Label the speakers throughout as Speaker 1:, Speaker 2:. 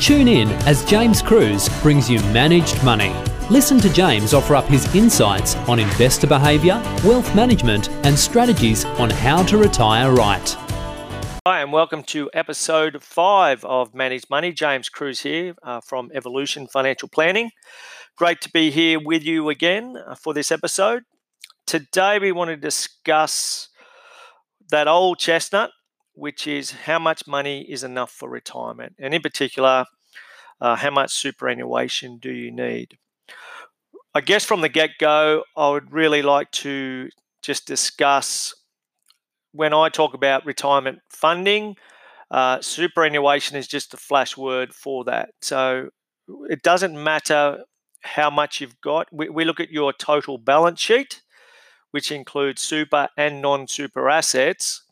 Speaker 1: Tune in as James Cruz brings you managed money. Listen to James offer up his insights on investor behaviour, wealth management, and strategies on how to retire right.
Speaker 2: Hi, and welcome to episode five of Managed Money. James Cruz here uh, from Evolution Financial Planning. Great to be here with you again uh, for this episode. Today, we want to discuss that old chestnut which is how much money is enough for retirement, and in particular, uh, how much superannuation do you need? I guess from the get go, I would really like to just discuss when I talk about retirement funding, uh, superannuation is just a flash word for that. So it doesn't matter how much you've got. We, we look at your total balance sheet, which includes super and non super assets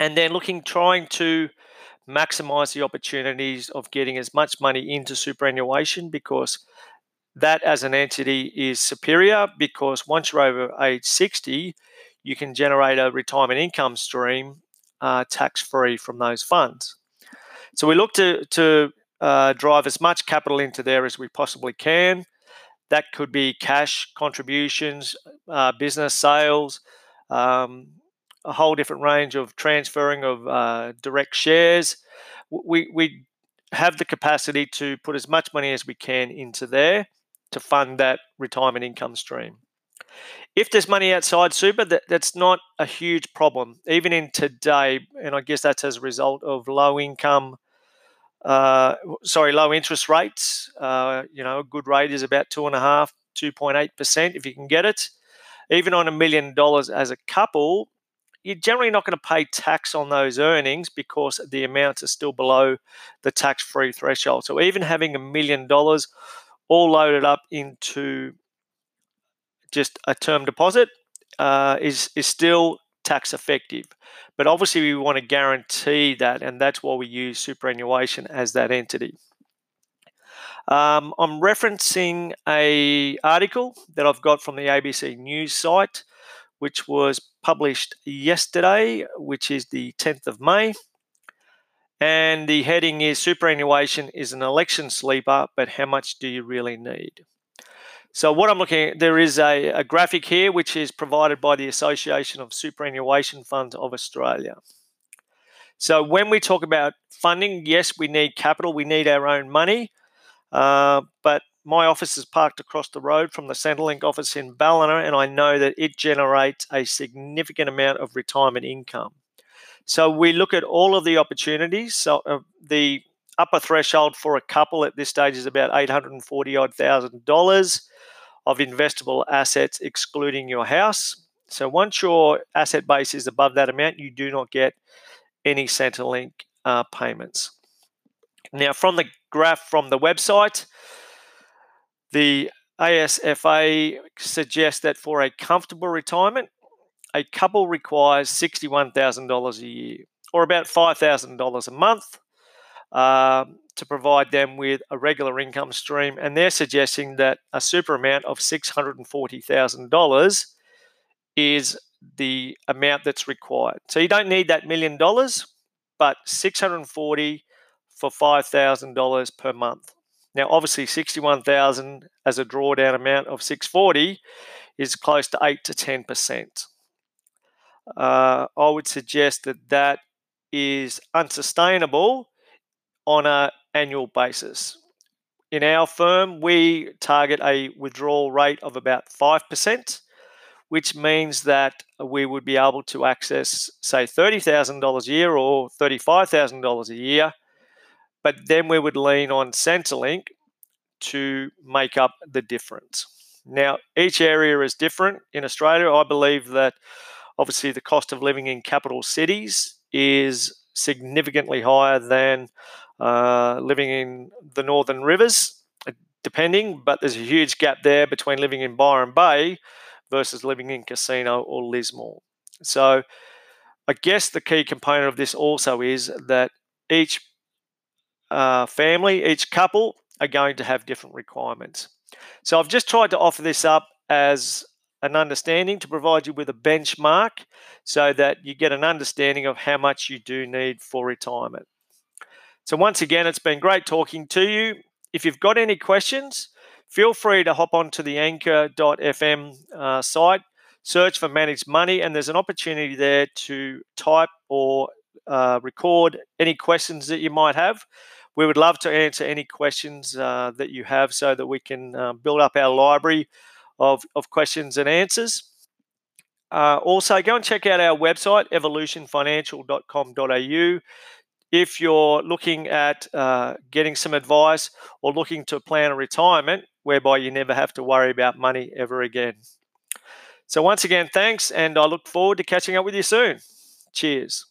Speaker 2: and then looking trying to maximize the opportunities of getting as much money into superannuation because that as an entity is superior because once you're over age 60 you can generate a retirement income stream uh, tax free from those funds. So we look to, to uh, drive as much capital into there as we possibly can. That could be cash contributions uh, business sales um, a whole different range of transferring of uh, direct shares. We, we have the capacity to put as much money as we can into there to fund that retirement income stream. If there's money outside super, that, that's not a huge problem, even in today. And I guess that's as a result of low income, uh, sorry, low interest rates. Uh, you know, a good rate is about two and a half, 2.8% if you can get it. Even on a million dollars as a couple, you're generally not going to pay tax on those earnings because the amounts are still below the tax free threshold. So even having a million dollars all loaded up into just a term deposit uh, is, is still tax effective. But obviously, we want to guarantee that, and that's why we use superannuation as that entity. Um, I'm referencing a article that I've got from the ABC News site which was published yesterday, which is the 10th of May. And the heading is Superannuation is an election sleeper, but how much do you really need? So, what I'm looking at, there is a, a graphic here which is provided by the Association of Superannuation Funds of Australia. So, when we talk about funding, yes, we need capital, we need our own money, uh, but my office is parked across the road from the Centrelink office in Ballina, and I know that it generates a significant amount of retirement income. So we look at all of the opportunities. So uh, the upper threshold for a couple at this stage is about eight hundred and forty odd thousand dollars of investable assets, excluding your house. So once your asset base is above that amount, you do not get any Centrelink uh, payments. Now, from the graph from the website, the ASFA suggests that for a comfortable retirement, a couple requires $61,000 a year or about $5,000 a month uh, to provide them with a regular income stream. And they're suggesting that a super amount of $640,000 is the amount that's required. So you don't need that million dollars, but 640 for $5,000 per month. Now, obviously, 61,000 as a drawdown amount of 640 is close to 8 to 10%. Uh, I would suggest that that is unsustainable on an annual basis. In our firm, we target a withdrawal rate of about 5%, which means that we would be able to access, say, $30,000 a year or $35,000 a year but then we would lean on Centrelink to make up the difference. Now, each area is different. In Australia, I believe that obviously the cost of living in capital cities is significantly higher than uh, living in the northern rivers, depending, but there's a huge gap there between living in Byron Bay versus living in Casino or Lismore. So, I guess the key component of this also is that each uh, family, each couple are going to have different requirements. So I've just tried to offer this up as an understanding to provide you with a benchmark so that you get an understanding of how much you do need for retirement. So, once again, it's been great talking to you. If you've got any questions, feel free to hop onto the anchor.fm uh, site, search for Managed Money, and there's an opportunity there to type or uh, record any questions that you might have. We would love to answer any questions uh, that you have so that we can uh, build up our library of, of questions and answers. Uh, also, go and check out our website, evolutionfinancial.com.au. If you're looking at uh, getting some advice or looking to plan a retirement whereby you never have to worry about money ever again. So, once again, thanks, and I look forward to catching up with you soon. Cheers.